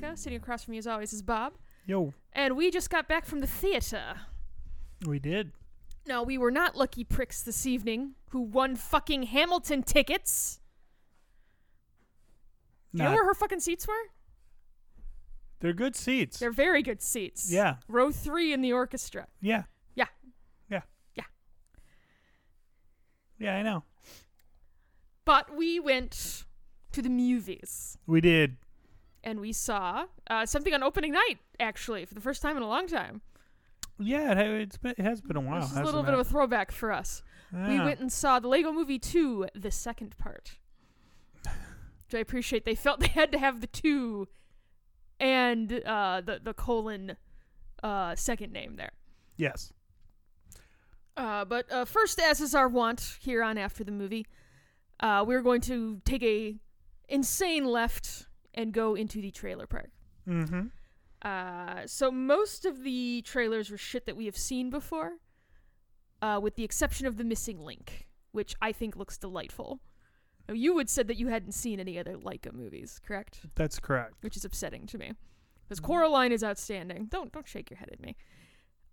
Sitting across from me, as always, is Bob. Yo, And we just got back from the theater. we did. No, we were not lucky pricks this evening who won fucking Hamilton tickets. You know where her fucking seats were? they're good seats. They're very good seats. yeah, Row three in the orchestra. yeah. Yeah. Yeah. Yeah. Yeah, I know. But we went to the movies We did. And we saw uh, something on opening night, actually, for the first time in a long time. Yeah, it, been, it has been a while. this is a little bit of a throwback for us. it? We went and saw the Lego Movie 2, the second part. Which I appreciate. They felt they had to have the two and uh, the, the colon uh, second name there. Yes. Uh, but uh, first, as is our wont here on After the Movie, uh, we're going to take a insane left and go into the trailer park. Mm-hmm. Uh, so most of the trailers were shit that we have seen before, uh, with the exception of the missing link, which I think looks delightful. Now, you had said that you hadn't seen any other Laika movies, correct? That's correct. Which is upsetting to me, because Coraline is outstanding. Don't don't shake your head at me.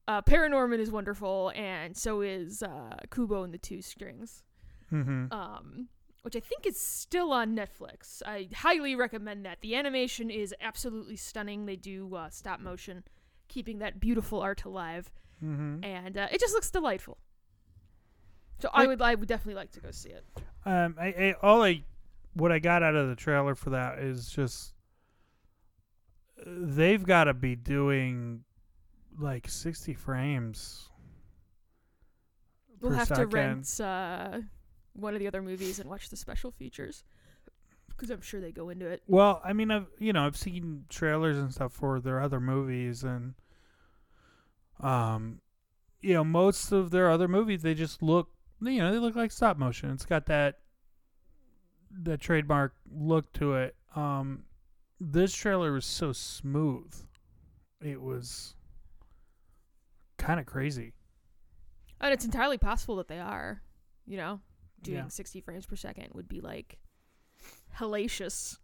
Uh, Paranorman is wonderful, and so is uh, Kubo and the Two Strings Mm-hmm. um, which I think is still on Netflix. I highly recommend that. The animation is absolutely stunning. They do uh, stop motion, keeping that beautiful art alive, mm-hmm. and uh, it just looks delightful. So I Like- would, I would definitely like to go see it. Um, I, I all I what I got out of the trailer for that is just they've got to be doing like sixty frames. We'll have second. to rent uh, one of the other movies and watch the special features, because I'm sure they go into it. Well, I mean, I've you know I've seen trailers and stuff for their other movies, and um, you know most of their other movies they just look you know they look like stop motion. It's got that that trademark look to it. Um, this trailer was so smooth, it was kind of crazy. And it's entirely possible that they are, you know, doing Yeah. 60 frames per second would be like hellacious.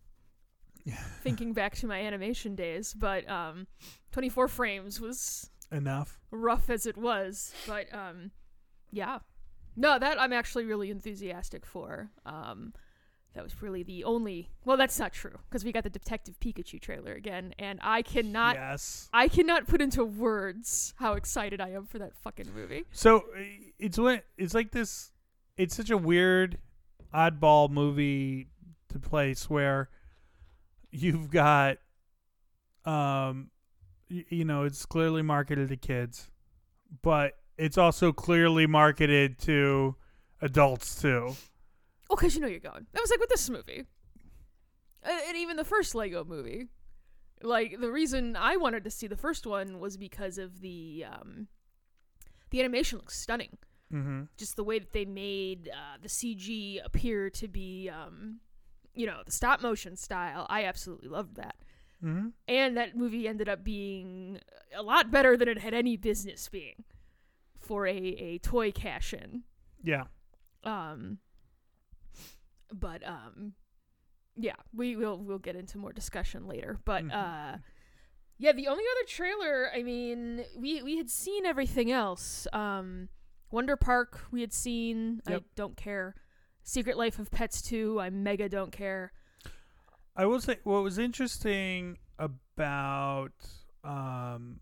Thinking back to my animation days, but um, 24 frames was Enough. rough as it was. But um, yeah, no, that I'm actually really enthusiastic for. Um, that was really the only. Well, that's not true because we got the Detective Pikachu trailer again, and I cannot. yes. I cannot put into words how excited I am for that fucking movie. So it's what it's like this. It's such a weird, oddball movie to place where you've got, um, y- you know, it's clearly marketed to kids, but it's also clearly marketed to adults too. Oh, because you know you're going. That was like with this movie. And, and even the first Lego movie. Like, the reason I wanted to see the first one was because of the, um, the animation looks stunning. Mm-hmm. Just the way that they made uh, the CG appear to be, um, you know, the stop motion style. I absolutely loved that. Mm-hmm. And that movie ended up being a lot better than it had any business being for a, a toy cash in. Yeah. Um, but um, yeah, we will we'll get into more discussion later. But Mhm. uh, yeah, the only other trailer, I mean, we we had seen everything else. Um, Wonder Park, we had seen. I don't care. Secret Life of Pets 2, I mega don't care. I will say what was interesting about um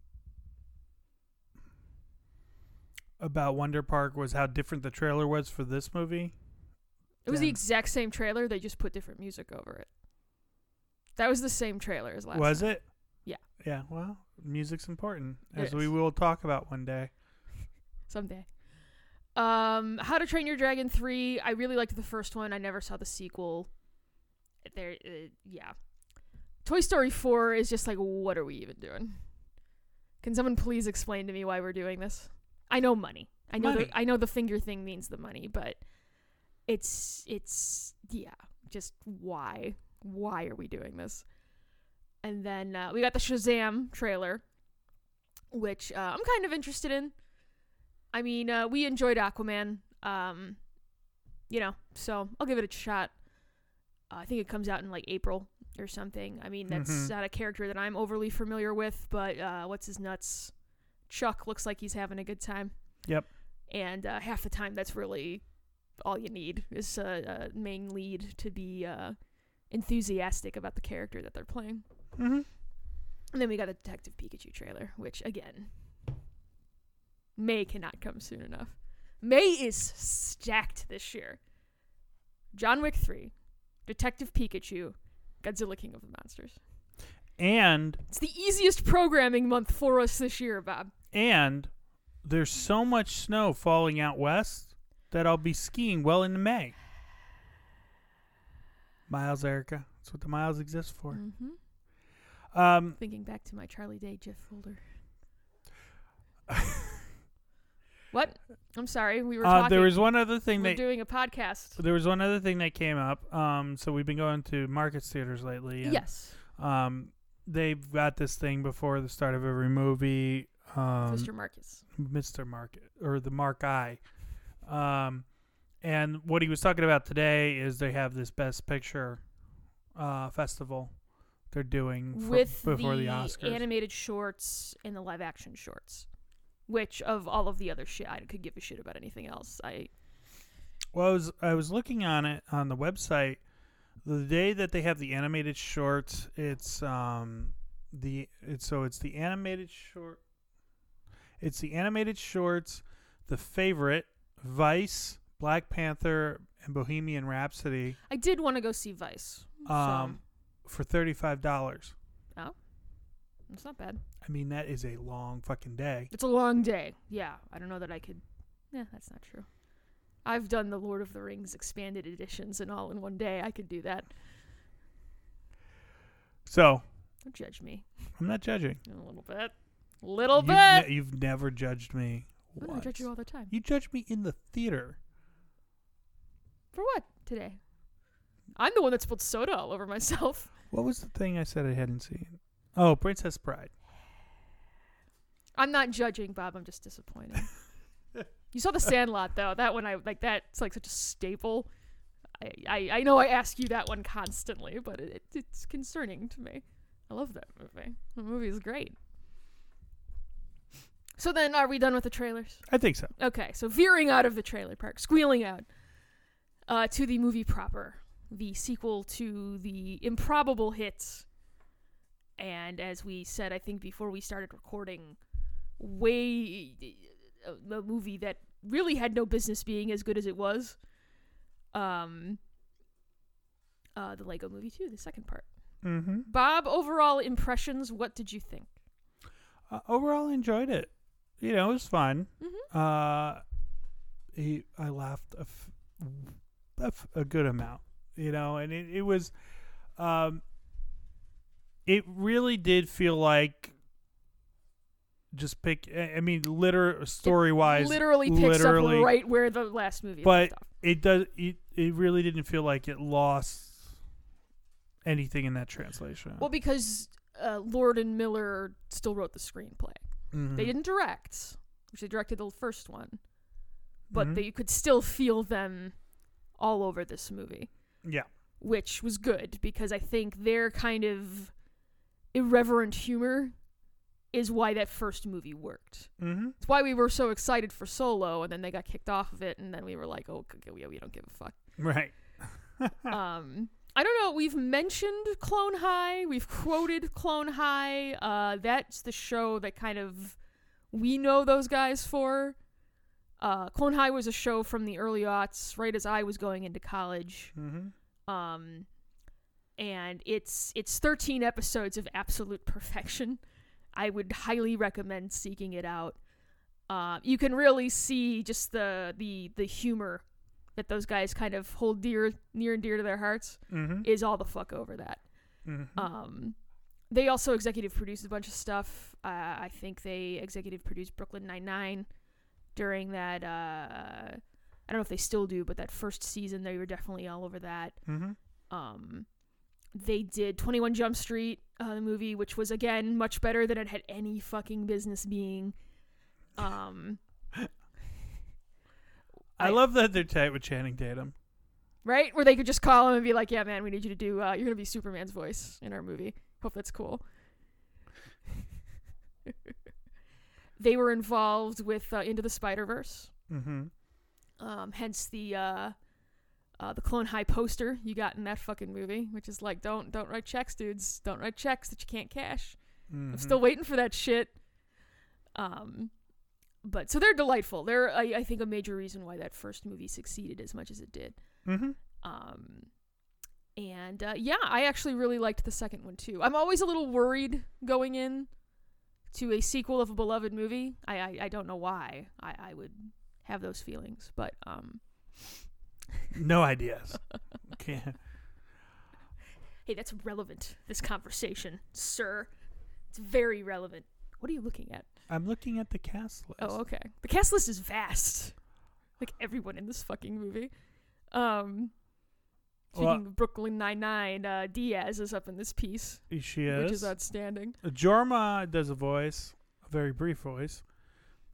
about Wonder Park was how different the trailer was for this movie. It was the exact same trailer. They just put different music over it. That was the same trailer as last. was time. it? Yeah. Yeah. Well, music's important, It as we will talk about one day. someday. Um, How to Train Your Dragon three. I really liked the first one. I never saw the sequel. There, uh, yeah. Toy Story four is just like, what are we even doing? Can someone please explain to me why we're doing this? I know money. I know Money. the I know the finger thing means the money, but it's it's yeah, just why why are we doing this? And then uh, we got the Shazam trailer, which uh, I'm kind of interested in. I mean, uh, we enjoyed Aquaman, um, you know, so I'll give it a shot. Uh, I think it comes out in like April, or something. I mean, that's Mhm. not a character that I'm overly familiar with, but uh, what's his nuts? Chuck looks like he's having a good time. Yep. And uh, half the time, that's really all you need is a, a main lead to be uh, enthusiastic about the character that they're playing. Mm-hmm. And then we got the Detective Pikachu trailer, which again, May cannot come soon enough. May is stacked this year. John Wick 3, Detective Pikachu, Godzilla King of the Monsters. And It's the easiest programming month for us this year, Bob. and there's so much snow falling out west that I'll be skiing well into May. Miles, Erica. That's what the miles exist for. Mm-hmm. Um, Thinking back to my Charlie Day GIF folder. what? I'm sorry. We were uh, talking. there was one other thing we're that doing a podcast. there was one other thing that came up. Um, so we've been going to Marcus theaters lately. And, Yes, Um, they've got this thing before the start of every movie. Um, Mr. Marcus. Mr. Market or the Mark I. Um, and what he was talking about today is they have this Best Picture uh, festival they're doing for, with before the, the Oscars. animated shorts and the live action shorts. Which of all of the other shit, I could give a shit about anything else. I well, I was I was looking on it on the website the day that they have the animated shorts. It's um the it's so it's the animated short. It's the animated shorts, the favorite, Vice, Black Panther, and Bohemian Rhapsody. I did want to go see Vice. Um, for thirty five dollars. It's not bad. I mean, that is a long fucking day. It's a long day. Yeah, I don't know that I could. Yeah, that's not true. I've done the Lord of the Rings expanded editions and all in one day. I could do that. So Don't judge me I'm not judging. a little bit. Little You've, bit. ne- you've never judged me. Do I judge you all the time. You judge me in the theater. For what today? I'm the one that spilled soda all over myself. What was the thing I said I hadn't seen? Oh, Princess Bride. I'm not judging, Bob. I'm just disappointed. you saw the Sandlot though. That one, I like. That's like such a staple. I, I, I know I ask you that one constantly, but it, it's concerning to me. I love that movie. The movie is great. So then, are we done with the trailers? I think so. Okay, so veering out of the trailer park, squealing out uh, to the movie proper, the sequel to the improbable hit. And as we said, I think before we started recording, way a movie that really had no business being as good as it was. Um, uh, the Lego Movie too, the second part. Mm-hmm. Bob, overall impressions. What did you think? Uh, overall, enjoyed it. You know, it was fun. Mhm. Uh, he, I laughed a, f- a, f- a good amount. You know, and it, it was, um, it really did feel like just pick. I mean, liter story wise, literally picks literally- up right where the last movie But- it does. It, it really didn't feel like it lost anything in that translation. Well, because uh, Lord and Miller still wrote the screenplay. Mhm. They didn't direct, which they directed the first one, but Mhm. they, you could still feel them all over this movie, Yeah. which was good because I think they're kind of irreverent humor is why that first movie worked. Mm-hmm. It's why we were so excited for Solo, and then they got kicked off of it, and then we were like, "Oh, we, we don't give a fuck." Right. um I don't know. We've mentioned Clone High. We've quoted Clone High. Uh, that's the show that kind of we know those guys for. Uh, Clone High was a show from the early aughts, right as I was going into college. mm-hmm. Um, and it's it's 13 episodes of absolute perfection. I would highly recommend seeking it out. Uh, you can really see just the the the humor that those guys kind of hold dear near and dear to their hearts Mm-hmm. is all the fuck over that. mm-hmm. Um, they also executive produced a bunch of stuff. Uh, I think they executive produced Brooklyn Nine Nine during that. Uh, I don't know if they still do, but that first season they were definitely all over that. mm-hmm. Um, they did Twenty One Jump Street, uh, the movie, which was again much better than it had any fucking business being. Um, I, I- love that they're tight with Channing Tatum. right? Where they could just call him and be like, "Yeah, man, we need you to do. Uh, you're gonna be Superman's voice in our movie. Hope that's cool." they were involved with uh, Into the Spider Verse, Mm-hmm. um, hence the uh, the Clone High poster you got in that fucking movie, which is like, don't don't write checks, dudes. Don't write checks that you can't cash. Mm-hmm. I'm still waiting for that shit. Um, but so they're delightful. They're I, I think a major reason why that first movie succeeded as much as it did. Mm-hmm. Um, and uh, yeah, I actually really liked the second one too. I'm always a little worried going in to a sequel of a beloved movie. I I, I don't know why I, I would have those feelings, but um, No ideas. Can't. hey, that's relevant. This conversation, sir, it's very relevant. What are you looking at? I'm looking at the cast list. Oh, okay. The cast list is vast. Like everyone in this fucking movie. Um speaking Well- of Brooklyn Nine Nine, uh, Diaz is up in this piece, She is which is. is outstanding. Jorma does a voice, a very brief voice,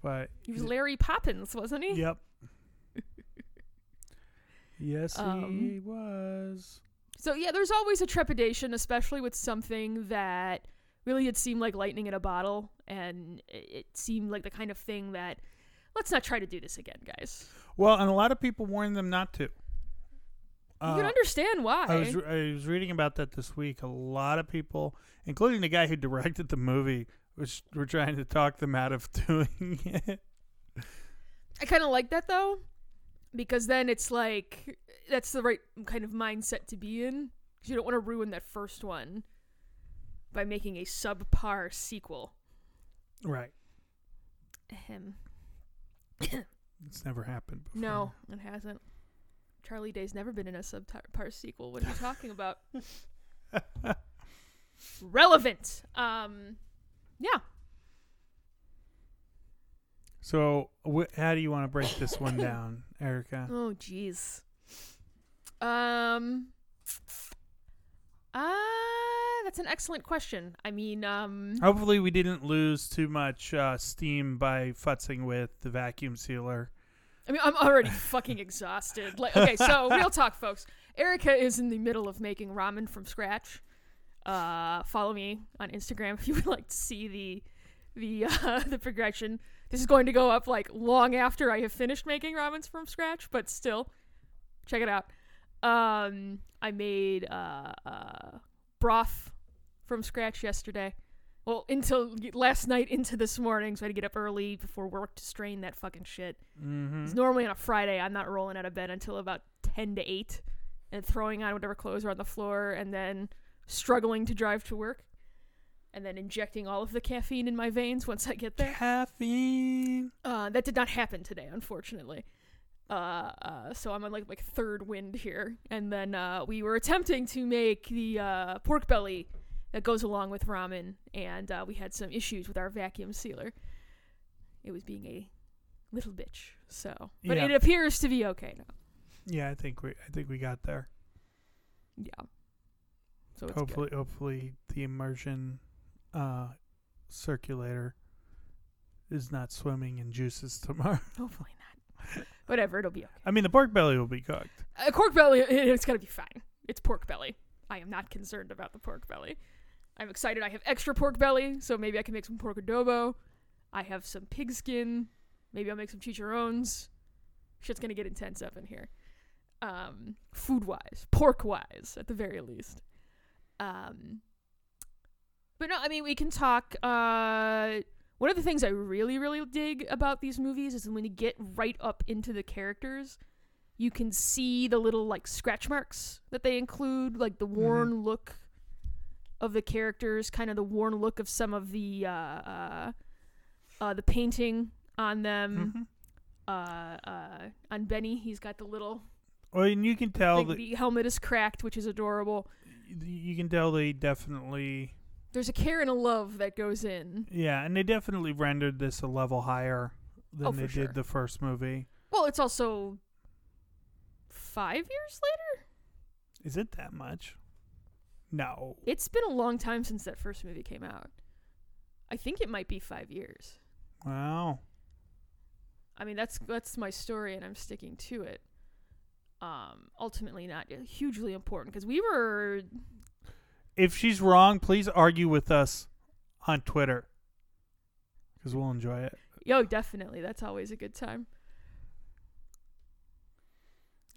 but He was Larry Poppins, wasn't he? Yep. Yes, he Um, was. So yeah, there's always a trepidation, especially with something that really did seem like lightning in a bottle, and it it seemed like the kind of thing that let's not try to do this again, guys. Well, and a lot of people warned them not to. you Uh, can understand why. I was I was reading about that this week. A lot of people, including the guy who directed the movie, was were trying to talk them out of doing it. I kind of like that though, because then it's like that's the right kind of mindset to be in. 'Cause you don't want to ruin that first one by making a subpar sequel. Right. Ahem. It's never happened before. No, it hasn't. Charlie Day's never been in a subpar sequel. What are you talking about? Relevant. Um, yeah. So, wh- how do you want to break this one down, Erica? Oh, jeez. Um. Ah, that's an excellent question. I mean, um, Hopefully, we didn't lose too much uh, steam by futzing with the vacuum sealer. I mean, I'm already fucking exhausted. Like, okay, so real talk, folks. Erica is in the middle of making ramen from scratch. Uh, follow me on Instagram if you would like to see the the uh, the progression. This is going to go up like long after I have finished making ramens from scratch, but still, check it out. Um, I made uh, uh, broth from scratch yesterday. Well, until last night into this morning, so I had to get up early before work to strain that fucking shit. Mm-hmm. normally on a Friday, I'm not rolling out of bed until about 10 to 8 and throwing on whatever clothes are on the floor and then struggling to drive to work and then injecting all of the caffeine in my veins once I get there. Caffeine. Uh, that did not happen today, unfortunately. Uh, uh, so I'm on like like third wind here, and then uh, we were attempting to make the uh, pork belly that goes along with ramen, and uh, we had some issues with our vacuum sealer. It was being a little bitch, so but Yeah. it appears to be okay now. Yeah, I think we I think we got there. Yeah. So it's hopefully, hopefully the immersion uh, circulator is not swimming in juices tomorrow. Hopefully not. Whatever, it'll be okay. I mean, the pork belly will be cooked. Uh, pork belly, it's gonna be fine. It's pork belly. I am not concerned about the pork belly. I'm excited. I have extra pork belly, so maybe I can make some pork adobo. I have some pig skin. Maybe I'll make some chicharrones. Shit's gonna get intense up in here. Um, food wise, pork wise, at the very least. Um, but no, I mean we can talk. Uh, one of the things I really, really dig about these movies is when you get right up into the characters, you can see the little like scratch marks that they include, like the worn look of the characters, kind of the worn look of some of the uh, uh, uh, the painting on them. Mhm. Uh, uh, on Benny, he's got the little Well, and you can tell thing, that the helmet is cracked, which is adorable. you can tell they definitely There's a care and a love that goes in. yeah, and they definitely rendered this a level higher than Oh, they sure. did the first movie. Well, it's also five years later. Is it that much? No. It's been a long time since that first movie came out. I think it might be five years. Wow. I mean, that's that's my story, and I'm sticking to it. um, ultimately not hugely important because we were If she's wrong, please argue with us on Twitter because we'll enjoy it. yo definitely that's always a good time.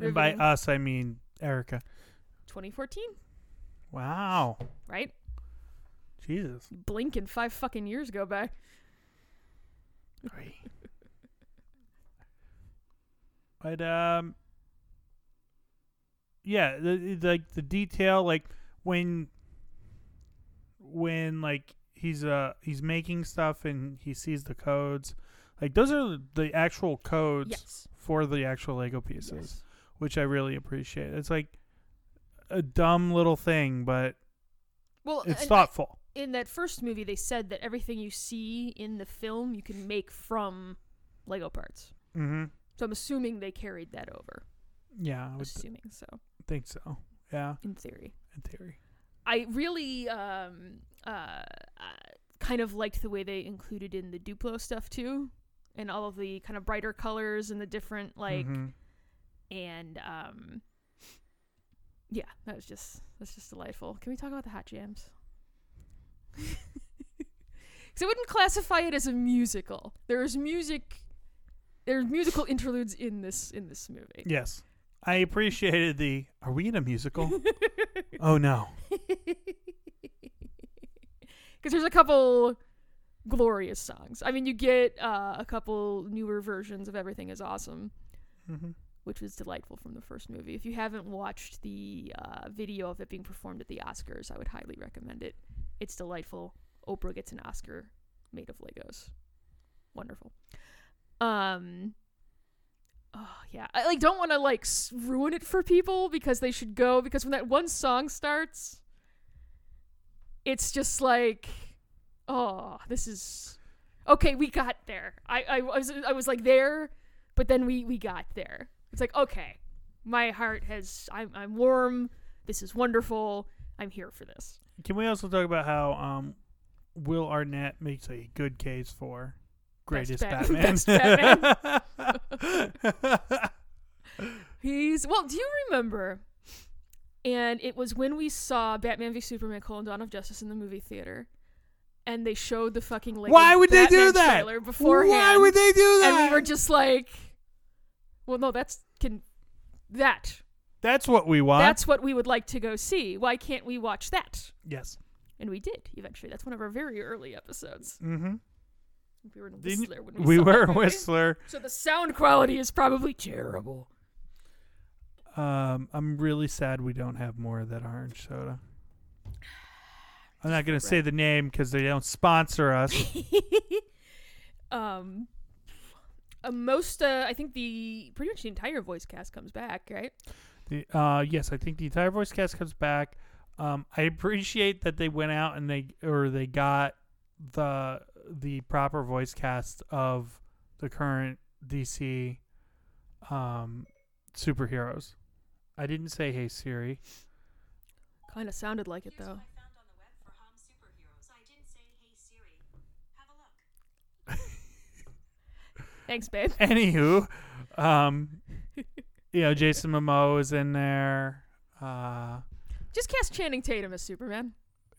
And by us, I mean Erica. 2014, Wow. right? Jesus. Blink and five fucking years go by. Great. but um yeah, the the- like the detail like when when like he's uh he's making stuff and he sees the codes. Like those are the actual codes Yes. for the actual Lego pieces, yes. which I really appreciate. It's like a dumb little thing, but Well, it's and I- thoughtful. in that first movie, they said that everything you see in the film you can make from Lego parts. mm-hmm. So I'm assuming they carried that over. Yeah, I would Assuming so, think so. Yeah, in theory. in theory. I really um, uh, uh, kind of liked the way they included in the Duplo stuff too, and all of the kind of brighter colors and the different like Mhm. and um, yeah, that was just that's just delightful. Can we talk about the hot jams? Because I wouldn't classify it as a musical. There's music. There's musical interludes in this in this movie. Yes. I appreciated the are we in a musical? oh no. because there's a couple glorious songs. I mean, you get uh, a couple newer versions of "Everything Is Awesome," Mm-hmm. which was delightful from the first movie. If you haven't watched the uh, video of it being performed at the Oscars, I would highly recommend it. It's delightful. Oprah gets an Oscar made of Legos. Wonderful. Um. Oh yeah, I like don't want to like ruin it for people because they should go because when that one song starts, it's just like, oh, this is okay. We got there. I I was I was like there, but then we we got there. It's like okay, my heart has I'm I'm warm. This is wonderful. I'm here for this. Can we also talk about how um Will Arnett makes a good case for greatest Bat- Batman? best Batman. He's well. Do you remember? And it was when we saw Batman v Superman: Colon Dawn of Justice in the movie theater, and they showed the fucking Why would they do that? trailer beforehand. Why would they do that? And we were just like, "Well, no, that's can that That's what we want. that's what we would like to go see. Why can't we watch that?" yes. And we did eventually. That's one of our very early episodes. Mm-hmm. We were in Whistler when we, We were that. Whistler. So the sound quality is probably terrible. Um, I'm really sad we don't have more of that orange soda. I'm not gonna say the name because they don't sponsor us. um, uh, most, uh, I think the pretty much the entire voice cast comes back, right? The, uh, yes, I think the entire voice cast comes back. Um, I appreciate that they went out and they or they got the the proper voice cast of the current DC um, superheroes. I didn't say hey Siri. Kind of sounded like it though. what I found on the web for Hom superheroes. I didn't say, "Hey Siri, have a look." Thanks, babe. Anywho, um, you know Jason Momoa is in there. Uh, Just cast Channing Tatum as Superman.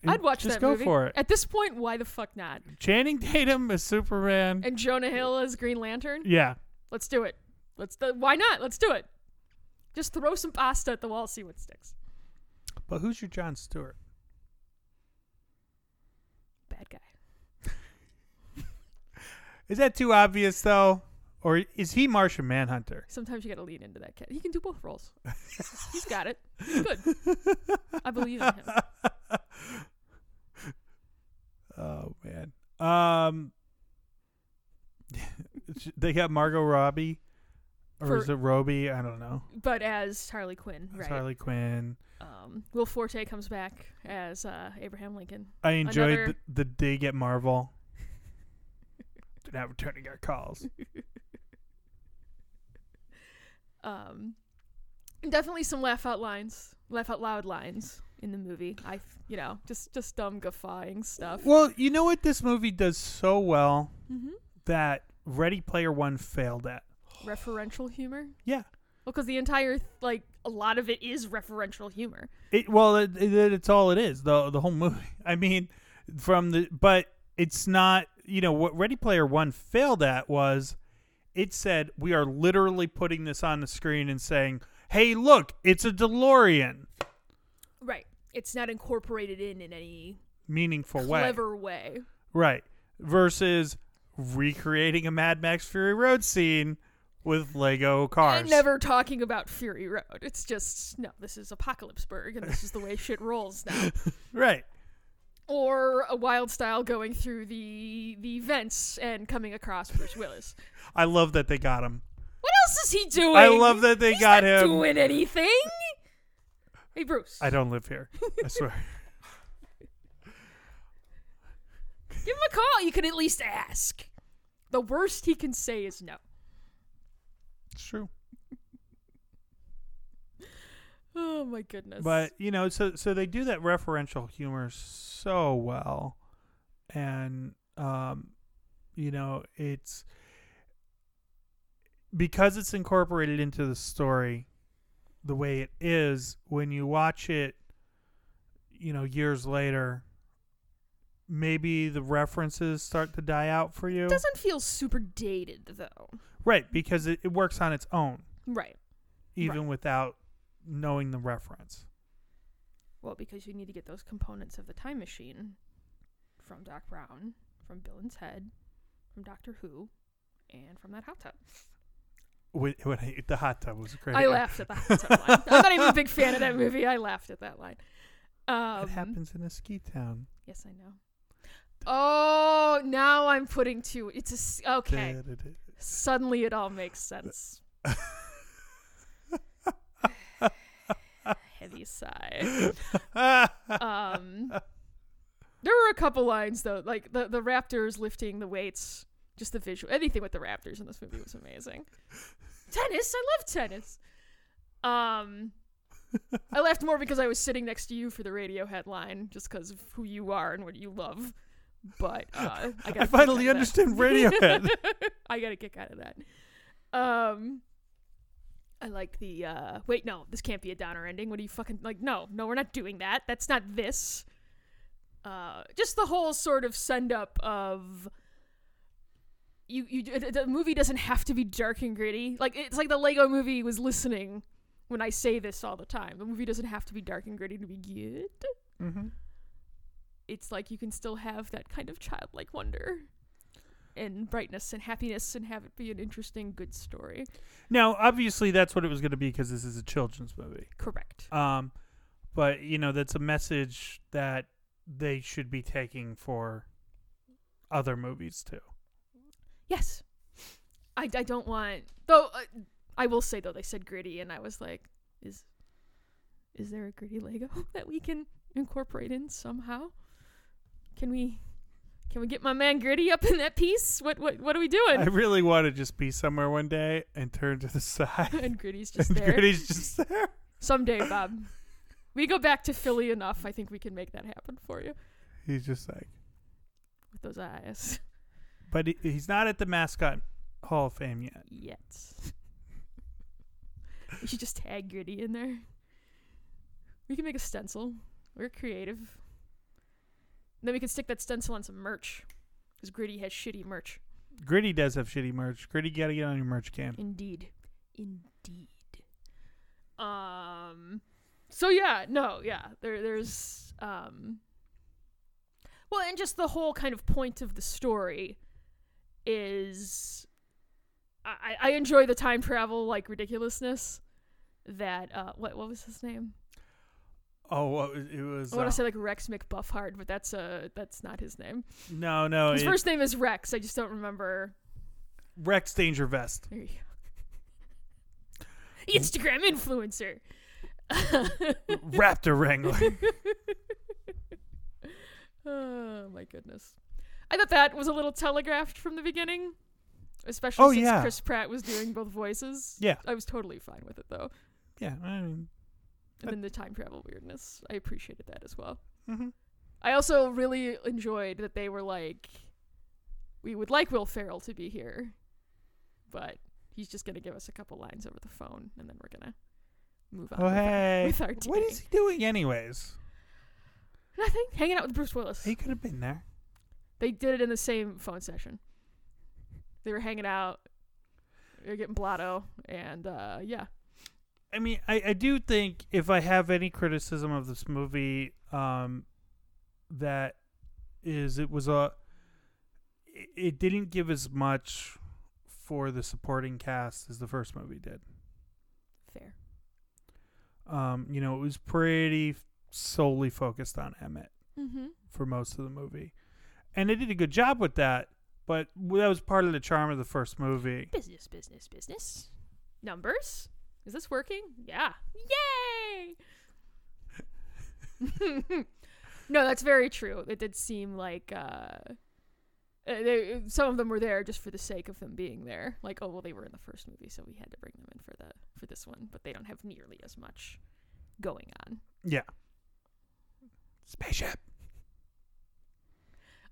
I'd watch just that go movie. for it. At this point, why the fuck not? Channing Tatum as Superman. And Jonah Hill as Green Lantern. yeah, Let's do it. Let's. Do, why not? Let's do it. Just throw some pasta at the wall, see what sticks. but who's your John Stewart? Bad guy. Is that too obvious though, or is he Martian Manhunter? Sometimes you got to lean into that kid. He can do both roles. He's got it. He's good. I believe in him. Oh man. Um, they got Margot Robbie, or For- is it Robbie? I don't know. But as Harley Quinn, It's right? Harley Quinn. Um, Will Forte comes back as uh, Abraham Lincoln. I enjoyed Another- the, the dig at Marvel. Not returning our calls. Um, definitely some laugh out lines, laugh out loud lines in the movie. I, you know, just just dumb guffawing stuff. Well, you know what this movie does so well Mm-hmm. that Ready Player One failed at. Referential humor. Yeah, Well, because the entire like a lot of it is referential humor. It well, it, it, it's all it is. The the whole movie. I mean, from the but it's not. You know what Ready Player One failed at was it said we are literally putting this on the screen and saying, "Hey, look, it's a DeLorean." Right. It's not incorporated in in any Meaningful way, clever way. right? Versus recreating a Mad Max Fury Road scene with Lego cars. And never talking about Fury Road. It's just no. This is Apocalypseburg, and this is the way shit rolls now. right. or a wild style going through the the vents and coming across Bruce Willis. I love that they got him. What else is he doing? I love that they He's got not him. doing anything. Hey Bruce, I don't live here. I swear. give him a call. You can at least ask. The worst he can say is no. It's true. Oh my goodness. But you know, so so they do that referential humor so well, and um, you know, it's because it's incorporated into the story the way it is. When you watch it, you know, years later, maybe the references start to die out for you, it doesn't feel super dated though. right? Because it, it works on its own, Right. even without knowing the reference. Well, because you need to get those components of the time machine from Doc Brown, from Bill and Ted, from Doctor Who, and from that hot tub. When, when I, the hot tub was great. I laughed at the hot tub line. I'm not even a big fan of that movie. I laughed at that line. Um, it happens in a ski town. Yes, I know. Oh, now I'm putting two. It's a okay. Suddenly, it all makes sense. Heavy sigh. Um, there were a couple lines though, like the the Raptors lifting the weights. Just the visual, anything with the Raptors in this movie was amazing. Tennis, I love tennis. Um, I laughed more because I was sitting next to you for the Radiohead line, just because of who you are and what you love. But uh, I, I finally out of that. understand Radiohead. I got a kick out of that. Um, I like the uh, wait. No, this can't be a downer ending. What are you fucking like? No, no, we're not doing that. That's not this. Uh, just the whole sort of send up of you. You the movie doesn't have to be dark and gritty. Like it's like the Lego Movie was listening when I say this all the time. The movie doesn't have to be dark and gritty to be good. mm-hmm. It's like you can still have that kind of childlike wonder and brightness and happiness and have it be an interesting, good story. Now, obviously, that's what it was going to be because this is a children's movie. Correct. Um, but you know, that's a message that they should be taking for other movies too. Yes. I, I don't want though. Uh, I will say though they said gritty, and I was like, is is there a gritty Lego that we can incorporate in somehow? Can we can we get my man Gritty up in that piece? What what what are we doing? I really want to just be somewhere one day and turn to the side, and Gritty's just and there. Gritty's just there. Someday, Bob. We go back to Philly enough. I think we can make that happen for you He's just like, with those eyes. But he, he's not at the mascot Hall of Fame yet. Yet. we should just tag Gritty in there. We can make a stencil. We're creative. And then we can stick that stencil on some merch. Because Gritty has shitty merch. Gritty does have shitty merch. Gritty, you got to get on your merch cam. Indeed. Indeed. Um so yeah, no, yeah. There there's um well and just the whole kind of point of the story is I, I enjoy the time travel like ridiculousness that uh what what was his name? Oh, it was. I want uh, to say like Rex McBuffhard, but that's uh that's not his name. no, no. His it- first name is Rex. I just don't remember. Rex Dangervest. There you go. Instagram influencer. Raptor Wrangler. oh my goodness. I thought that was a little telegraphed from the beginning. Especially Oh, since yeah. Chris Pratt was doing both voices. Yeah. I was totally fine with it though. yeah, I mean, And then the time travel weirdness. I appreciated that as well. hmm I also really enjoyed that they were like we would like Will Ferrell to be here, but He's just gonna give us a couple lines over the phone, and then we're gonna move on. Oh with our- hey, with our what is he doing anyways? Nothing. Hanging out with Bruce Willis. He could have been there. They did it in the same phone session. They were hanging out. They were getting blotto, and uh, yeah, I mean, I, I do think if I have any criticism of this movie, um, that is it was a it- didn't give as much for the supporting cast as the first movie did. fair. Um, you know, it was pretty solely focused on Emmet Mm-hmm. for most of the movie, and they did a good job with that. But that was part of the charm of the first movie. Business, business, business. Numbers? Is this working? Yeah. Yay! no, that's very true. It did seem like uh, uh, they, some of them were there just for the sake of them being there. Like, oh well, they were in the first movie, so we had to bring them in for the for this one. But they don't have nearly as much going on. Yeah. Spaceship.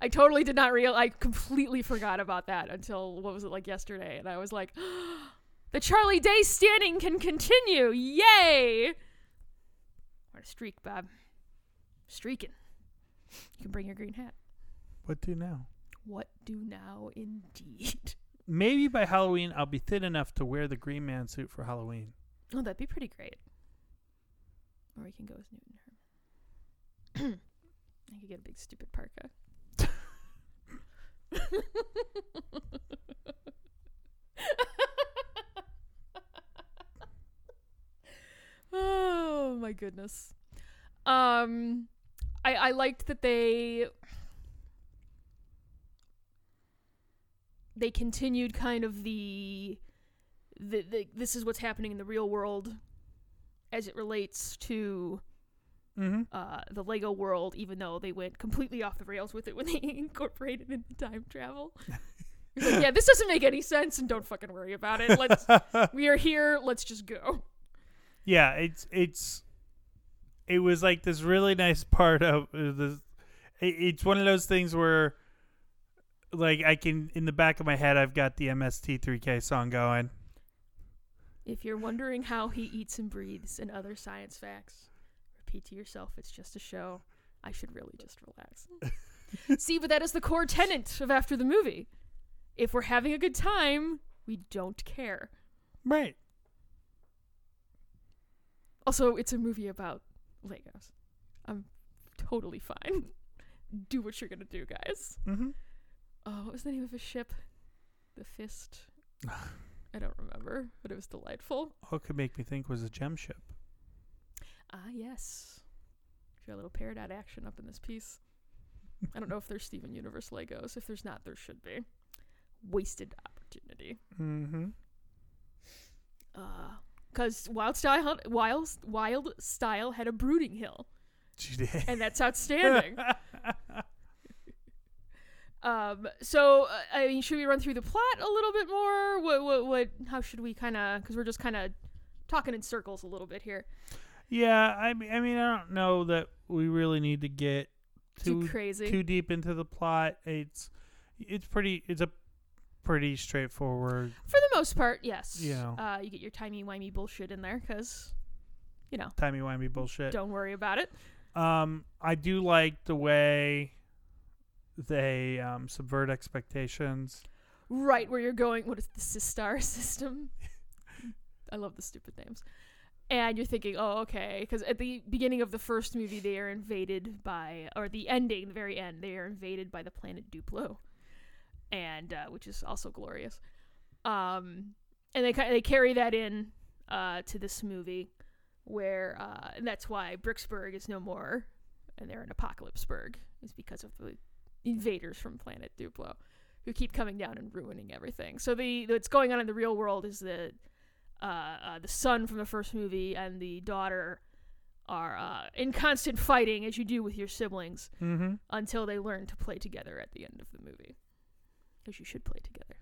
I totally did not real. I completely forgot about that until what was it like yesterday, and I was like, "The Charlie Day standing can continue! Yay!" What a streak, Bob. Streaking. You can bring your green hat. What do now? What do now, indeed? Maybe by Halloween I'll be thin enough to wear the Green Man suit for Halloween. Oh, that'd be pretty great. Or we can go as Newton Herman. I could get a big stupid parka. oh my goodness. Um I I liked that they they continued kind of the the, the this is what's happening in the real world as it relates to Mm-hmm. uh, the Lego world, even though they went completely off the rails with it when they incorporated in the time travel. Like, yeah, this doesn't make any sense, and don't fucking worry about it. Let's we are here. Let's just go. yeah, it's it's it was like this really nice part of uh, the. It's one of those things where, like, I can in the back of my head, I've got the MST3K song going. If you're wondering how he eats and breathes and other science facts, repeat to yourself, it's just a show. I should really just relax. See, but that is the core tenet of after the movie. If we're having a good time, we don't care. Right. Also, it's a movie about Legos. I'm totally fine. Do what you're gonna do, guys. Mm-hmm. Oh, what was the name of his ship? The Fist. I don't remember, but it was delightful. All it could make me think was a gem ship. Ah, yes. Got a little Peridot action up in this piece. I don't know if there's Steven Universe Legos. If there's not, there should be. Wasted opportunity. Mm-hmm. Uh, cause Wild Style, had- Wild Wild Style had a brooding hill, She did. and that's outstanding. Um, so uh, I mean, should we run through the plot a little bit more? What, what, what? How should we kind of? Because we're just kind of talking in circles a little bit here. Yeah, I mean, I mean, I don't know that we really need to get Too too crazy. too deep into the plot. It's it's pretty. It's a pretty straightforward. For the most part, yes. You know. uh, you get your timey wimey bullshit in there because, you know, timey wimey bullshit. don't worry about it. Um, I do like the way they um, subvert expectations. Right where you're going. What is the Systar system? I love the stupid names. And you're thinking, oh, okay, because at the beginning of the first movie, they are invaded by, or the ending, the very end, they are invaded by the planet Duplo, and uh, which is also glorious. Um, and they they carry that in uh, to this movie, where uh, and that's why Bricksburg is no more, and they're in Apocalypseburg, is because of the invaders from planet Duplo, who keep coming down and ruining everything. So the what's going on in the real world is the uh, uh, the son from the first movie and the daughter are uh, in constant fighting, as you do with your siblings, Mm-hmm. until they learn to play together at the end of the movie. Because you should play together.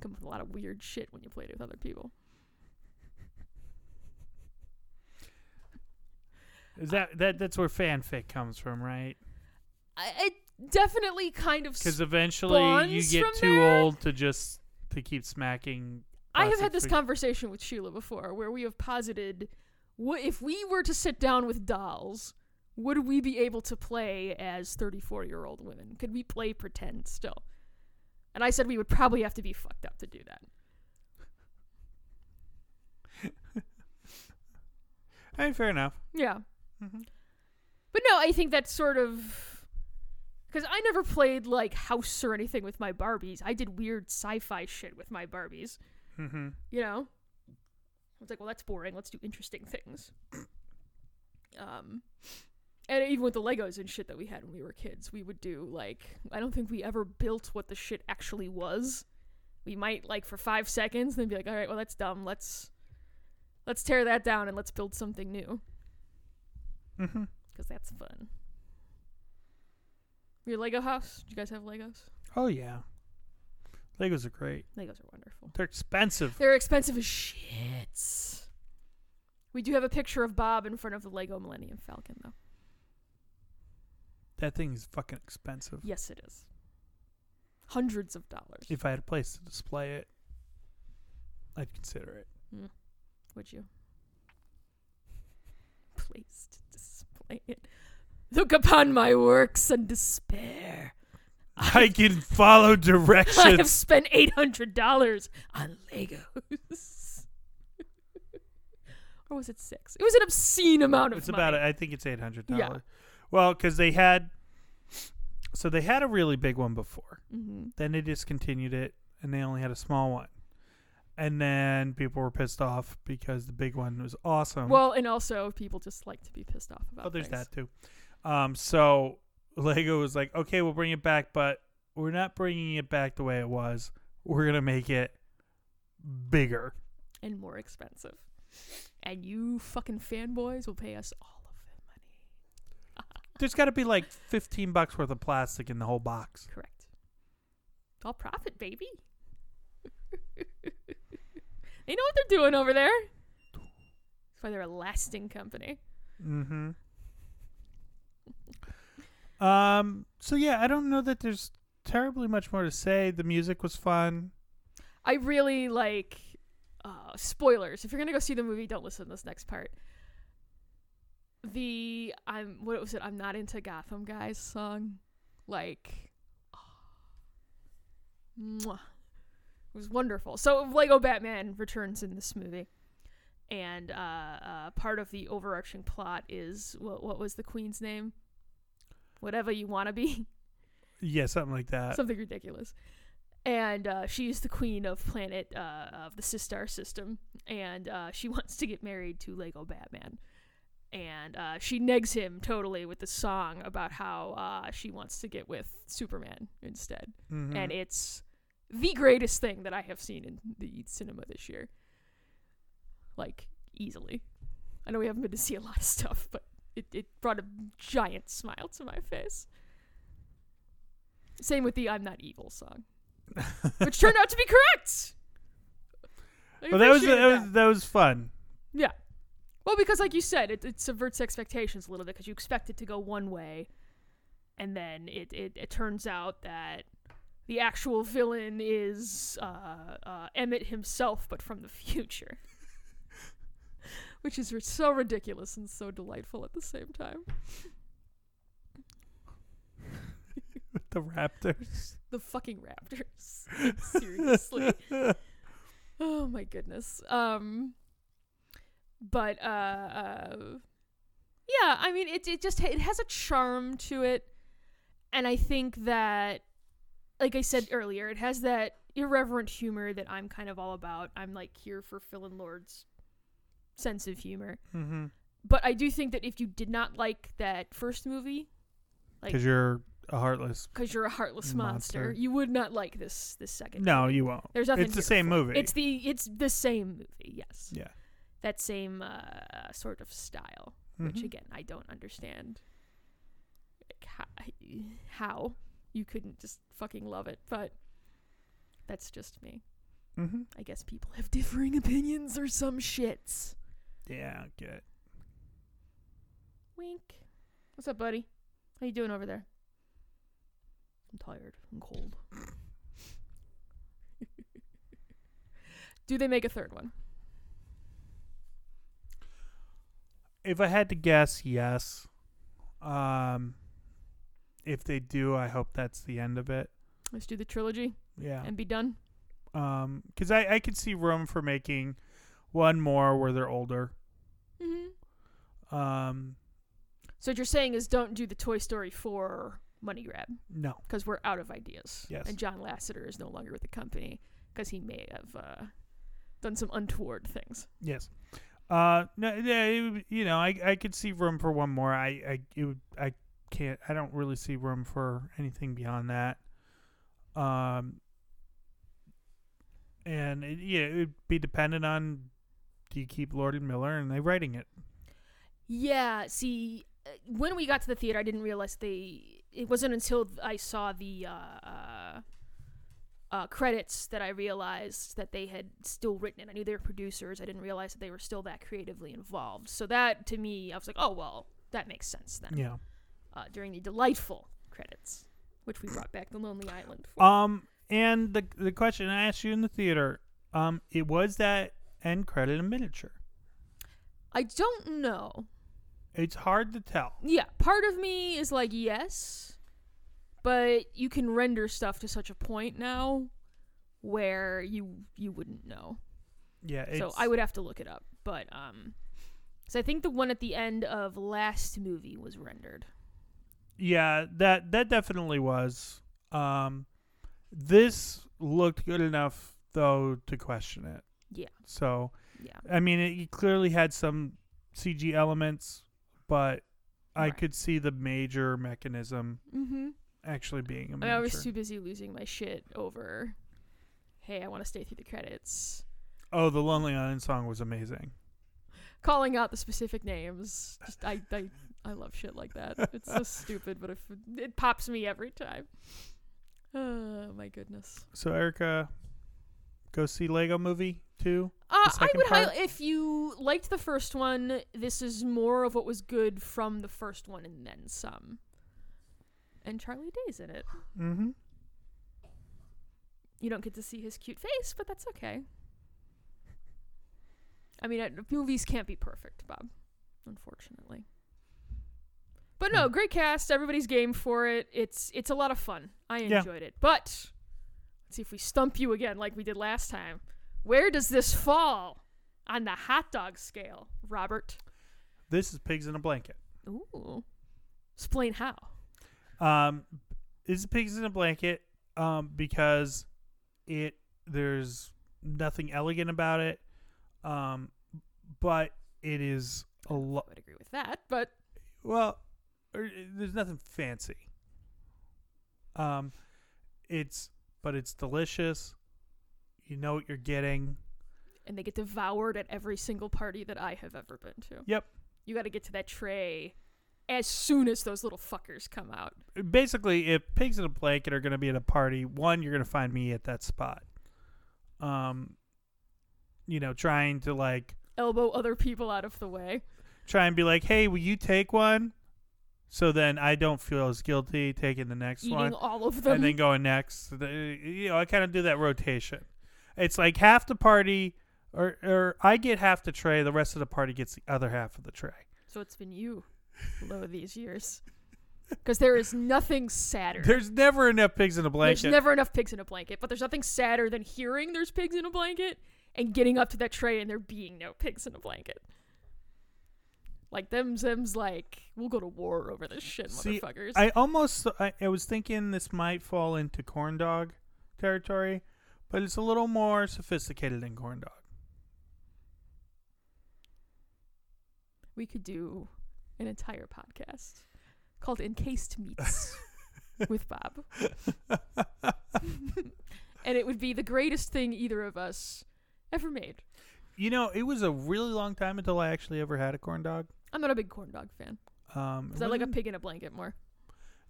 Come with a lot of weird shit when you play it with other people. Is that that that's where fanfic comes from, right? I, it definitely kind of. Because eventually you get too there? old to just to keep smacking I have had this conversation with Sheila before, where we have posited, what if we were to sit down with dolls, would we be able to play as thirty-four-year-old women? Could we play pretend still? And I said we would probably have to be fucked up to do that. Mean, fair enough. Yeah. Mhm. But no, I think that's sort of because I never played like house or anything with my Barbies. I did weird sci-fi shit with my Barbies. Mm-hmm. You know, I was like, well, that's boring. Let's do interesting things. Um, and even with the Legos and shit that we had when we were kids, we would do like I don't think we ever built what the shit actually was. We might like for five seconds, and then be like, all right, well, that's dumb. Let's let's tear that down and let's build something new Mm-hmm. because that's fun. Your Lego house? Do you guys have Legos? Oh yeah, Legos are great. Legos are wonderful. They're expensive. They're expensive as shit. We do have a picture of Bob in front of the Lego Millennium Falcon, though. That thing is fucking expensive. Yes, it is. Hundreds of dollars. If I had a place to display it, I'd consider it. Hmm. Would you? Place to display it. Look upon my works and despair. I can follow directions. I have spent eight hundred dollars on Legos. or was it six? It was an obscene amount of It's money. about. I think it's eight hundred dollars. Yeah. Well, because they had, so they had a really big one before. hmm Then they discontinued it, and they only had a small one. And then people were pissed off because the big one was awesome. Well, and also people just like to be pissed off about. oh, there's things. that too. Um, so Lego was like, okay, we'll bring it back, but we're not bringing it back the way it was. We're gonna make it bigger. and more expensive. And you fucking fanboys will pay us all of the money. There's got to be like 15 bucks worth of plastic in the whole box. Correct. All profit, baby. they know what they're doing over there. That's why they're a lasting company. Mm-hmm. Um. So yeah, I don't know that there's terribly much more to say. The music was fun. I really like uh, spoilers. If you're gonna go see the movie, don't listen to this next part. The I'm what was it? I'm not into Gotham guys song, like, mwah. it was wonderful. So Lego Batman returns in this movie, and uh, uh, part of the overarching plot is what what was the Queen's name? Whatever you want to be. Yeah, something like that. something ridiculous. And uh, she's the queen of planet uh, of the Systar system, and uh, she wants to get married to Lego Batman. And uh, she negs him totally with the song about how uh, she wants to get with Superman instead. Mhm. And it's the greatest thing that I have seen in the cinema this year. Like, easily. I know we haven't been to see a lot of stuff, but it, it brought a giant smile to my face. Same with the I'm Not Evil song, which turned out to be correct. I well, that was appreciated that was that was fun. yeah. Well, because like you said, it, it subverts expectations a little bit because you expect it to go one way, and then it, it, it turns out that the actual villain is uh, uh, Emmet himself, but from the future. Which is so ridiculous and so delightful at the same time. The Raptors. The fucking Raptors. Seriously. oh my goodness. Um but uh uh yeah, I mean it it just it has a charm to it and I think that like I said earlier, it has that irreverent humor that I'm kind of all about. I'm like here for Phil and Lord's sense of humor. mm-hmm. But I do think that if you did not like that first movie, like Because you're a heartless. because you're a heartless monster, Monster. you would not like this this second. No, movie. you won't. There's nothing. It's the same it. movie. It's the it's the same movie. Yes. Yeah. That same uh, sort of style, which Mhm. again I don't understand. Like, how, how you couldn't just fucking love it, but that's just me. Mm-hmm. I guess people have differing opinions or some shits. Yeah, I get it. Wink. What's up, buddy? How you doing over there? I'm tired. I'm cold. Do they make a third one? If I had to guess, yes. Um, if they do, I hope that's the end of it. Let's do the trilogy Yeah. and be done. Um, because I I could see room for making one more where they're older. Mm-hmm. Um, So what you're saying is don't do the Toy Story 4 money grab no. because we're out of ideas. Yes. And John Lasseter is no longer with the company because he may have uh, done some untoward things. Yes. Uh, no, yeah, it, you know, I I could see room for one more. I I it would, I can't. I don't really see room for anything beyond that. Um. And it, yeah, it would be dependent on do you keep Lord and Miller and they're writing it. Yeah, see, uh, when we got to the theater, I didn't realize they. It wasn't until I saw the uh, uh, uh, credits that I realized that they had still written it. I knew they were producers. I didn't realize that they were still that creatively involved. So that, to me, I was like, oh well, that makes sense then. Yeah. Uh, during the delightful credits, which we brought back the Lonely Island for. Um. And the the question I asked you in the theater, um, it was that end credit in miniature. I don't know. It's hard to tell. Yeah, part of me is like yes, but you can render stuff to such a point now where you you wouldn't know. Yeah. So I would have to look it up, but um, so I think the one at the end of last movie was rendered. Yeah, that that definitely was. Um, this looked good enough though to question it. Yeah. So Yeah, I mean, it, it clearly had some CG elements, but I Right. could see the major mechanism mm-hmm. actually being a I, mean. I was too busy losing my shit over. Hey, I want to stay through the credits. oh, the Lonely Island song was amazing. Calling out the specific names. Just I I I love shit like that. It's so stupid, but if it pops me every time. Oh my goodness. So Erica, go see Lego Movie too. Uh, I would part? highlight if you liked the first one. This is more of what was good from the first one, and then some. And Charlie Day's in it. Mm-hmm. You don't get to see his cute face, but that's okay. I mean, uh, movies can't be perfect, Bob. Unfortunately. But no, Hmm. great cast. Everybody's game for it. It's it's a lot of fun. I Yeah. enjoyed it. But see if we stump you again like we did last time. Where does this fall on the hot dog scale, Robert? This is Pigs in a Blanket. Ooh. Explain how. Um, this is Pigs in a Blanket. Um, because it there's nothing elegant about it. Um, but it is a lot. I would agree with that, but Well, er, there's nothing fancy. Um, it's but it's delicious. You know what you're getting. and they get devoured at every single party that I have ever been to. Yep. You got to get to that tray as soon as those little fuckers come out. Basically, if pigs in a blanket are going to be at a party, one, you're going to find me at that spot. Um, you know, trying to like Elbow other people out of the way. try and be like, "Hey, will you take one?" So then I don't feel as guilty taking the next Eating one. all of them. and then going next. You know, I kind of do that rotation. It's like half the party, or or I get half the tray, the rest of the party gets the other half of the tray. so it's been you, low these years. Because there is nothing sadder. There's never enough pigs in a blanket. There's never enough pigs in a blanket, but there's nothing sadder than hearing there's pigs in a blanket and getting up to that tray and there being no pigs in a blanket. Like them, them's like we'll go to war over this shit, See, motherfuckers. I almost I, I was thinking this might fall into corn dog territory, but it's a little more sophisticated than corn dog. we could do an entire podcast called Encased Meats with Bob. and it would be the greatest thing either of us ever made. You know, it was a really long time until I actually ever had a corn dog. I'm not a big corn dog fan Um, because I like a pig in a blanket more.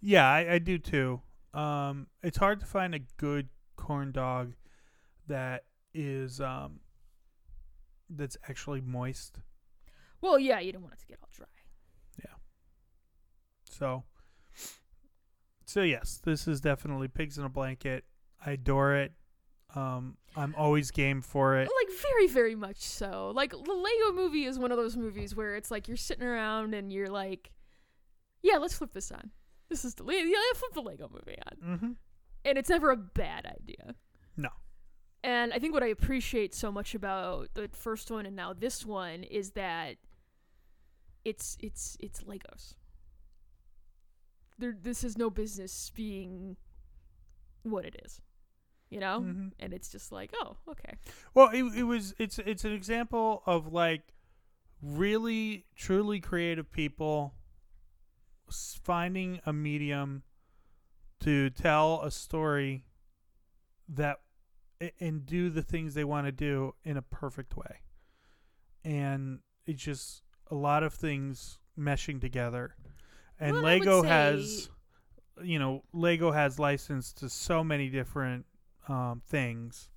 Yeah, I, I do too. Um, it's hard to find a good corn dog that is um that's actually moist. Well, yeah, you don't want it to get all dry. Yeah. So So yes, this is definitely pigs in a blanket. I adore it. Um, I'm always game for it. like very very much so like the lego movie is one of those movies where it's like you're sitting around and you're like yeah let's flip this on this is the yeah flip the lego movie on Mm-hmm. and it's never a bad idea No. and i think what i appreciate so much about the first one and now this one is that it's it's it's legos there this is no business being what it is you know Mhm. and it's just like oh okay Well, it, it was it's it's an example of like really truly creative people finding a medium to tell a story that and do the things they want to do in a perfect way. And it's just a lot of things meshing together. And Well, Lego say- has you know, Lego has license to so many different um, things.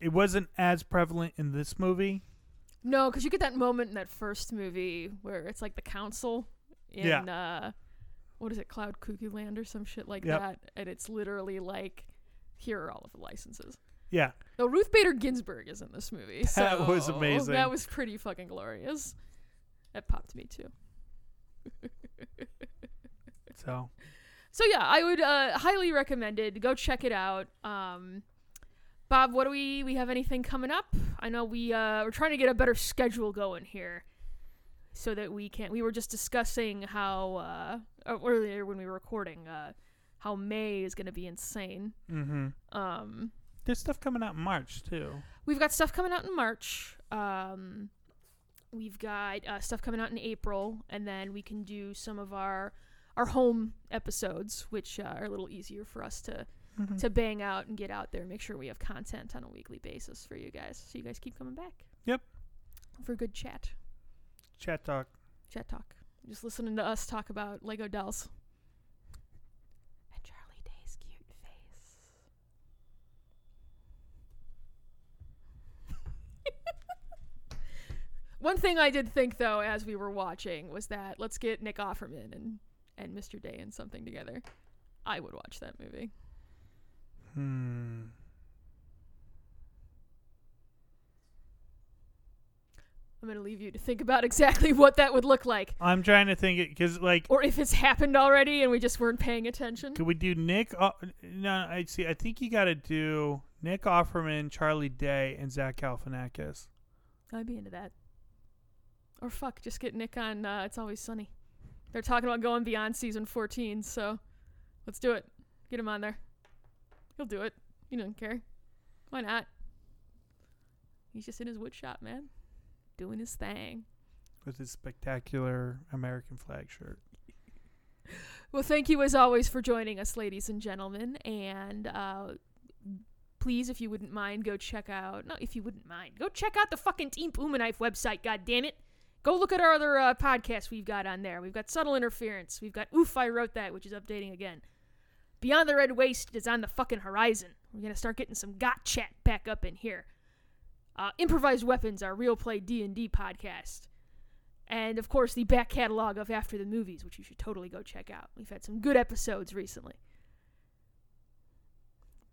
It wasn't as prevalent in this movie. No, because you get that moment in that first movie where it's like the council in Yeah. uh what is it, Cloud Cuckoo Land or some shit like Yep. that. And it's literally like here are all of the licenses. Yeah. No, Ruth Bader Ginsburg is in this movie. That was amazing. That was pretty fucking glorious. That popped me too. So So yeah, I would uh, highly recommend it. Go check it out. Um, Bob, what do we we have anything coming up? I know we uh, we're trying to get a better schedule going here, so that we can. We were just discussing how uh, uh, earlier when we were recording uh, how May is going to be insane. Mm-hmm. Um, there's stuff coming out in March too. we've got stuff coming out in March. Um, we've got uh, stuff coming out in April, and then we can do some of our our home episodes, which uh, are a little easier for us to Mhm. to bang out and get out there. Make sure we have content on a weekly basis for you guys, so you guys keep coming back. Yep. For good chat, Chat talk. chat talk. Just listening to us talk about Lego dolls. And Charlie Day's cute face. One thing I did think though, as we were watching, was that let's get Nick Offerman and and Mr. Day in something together. I would watch that movie. Hmm. I'm gonna leave you to think about exactly what that would look like, I'm trying to think it because like or if it's happened already and we just weren't paying attention. could we do Nick? O- no, I see. I think you got to do Nick Offerman, Charlie Day, and Zach Galifianakis. I'd be into that. Or fuck, just get Nick on. Uh, it's always sunny. They're talking about going beyond season 14, so let's do it. Get him on there. He'll do it. He doesn't care. Why not? He's just in his wood shop, man, doing his thing. with his spectacular American flag shirt. Well, thank you as always for joining us, ladies and gentlemen. And uh, please, if you wouldn't mind, go check out. No, if you wouldn't mind, go check out the fucking Team Puma Knife website. God damn it! Go look at our other uh, podcasts we've got on there. We've got Subtle Interference. We've got Oof, I Wrote That, which is updating again. Beyond the Red Waste is on the fucking horizon. We're gonna start getting some got chat back up in here. Uh, Improvised Weapons, our real play D and D podcast and of course the back catalog of After the Movies, which you should totally go check out. We've had some good episodes recently.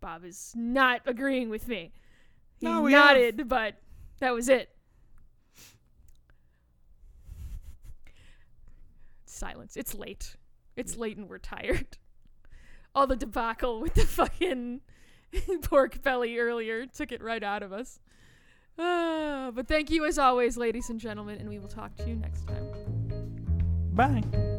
Bob is not agreeing with me. He No, we have- nodded, but that was it. Silence. It's late. It's late and we're tired. All the debacle with the fucking pork belly earlier took it right out of us. Ah, but thank you as always, ladies and gentlemen, and we will talk to you next time. Bye.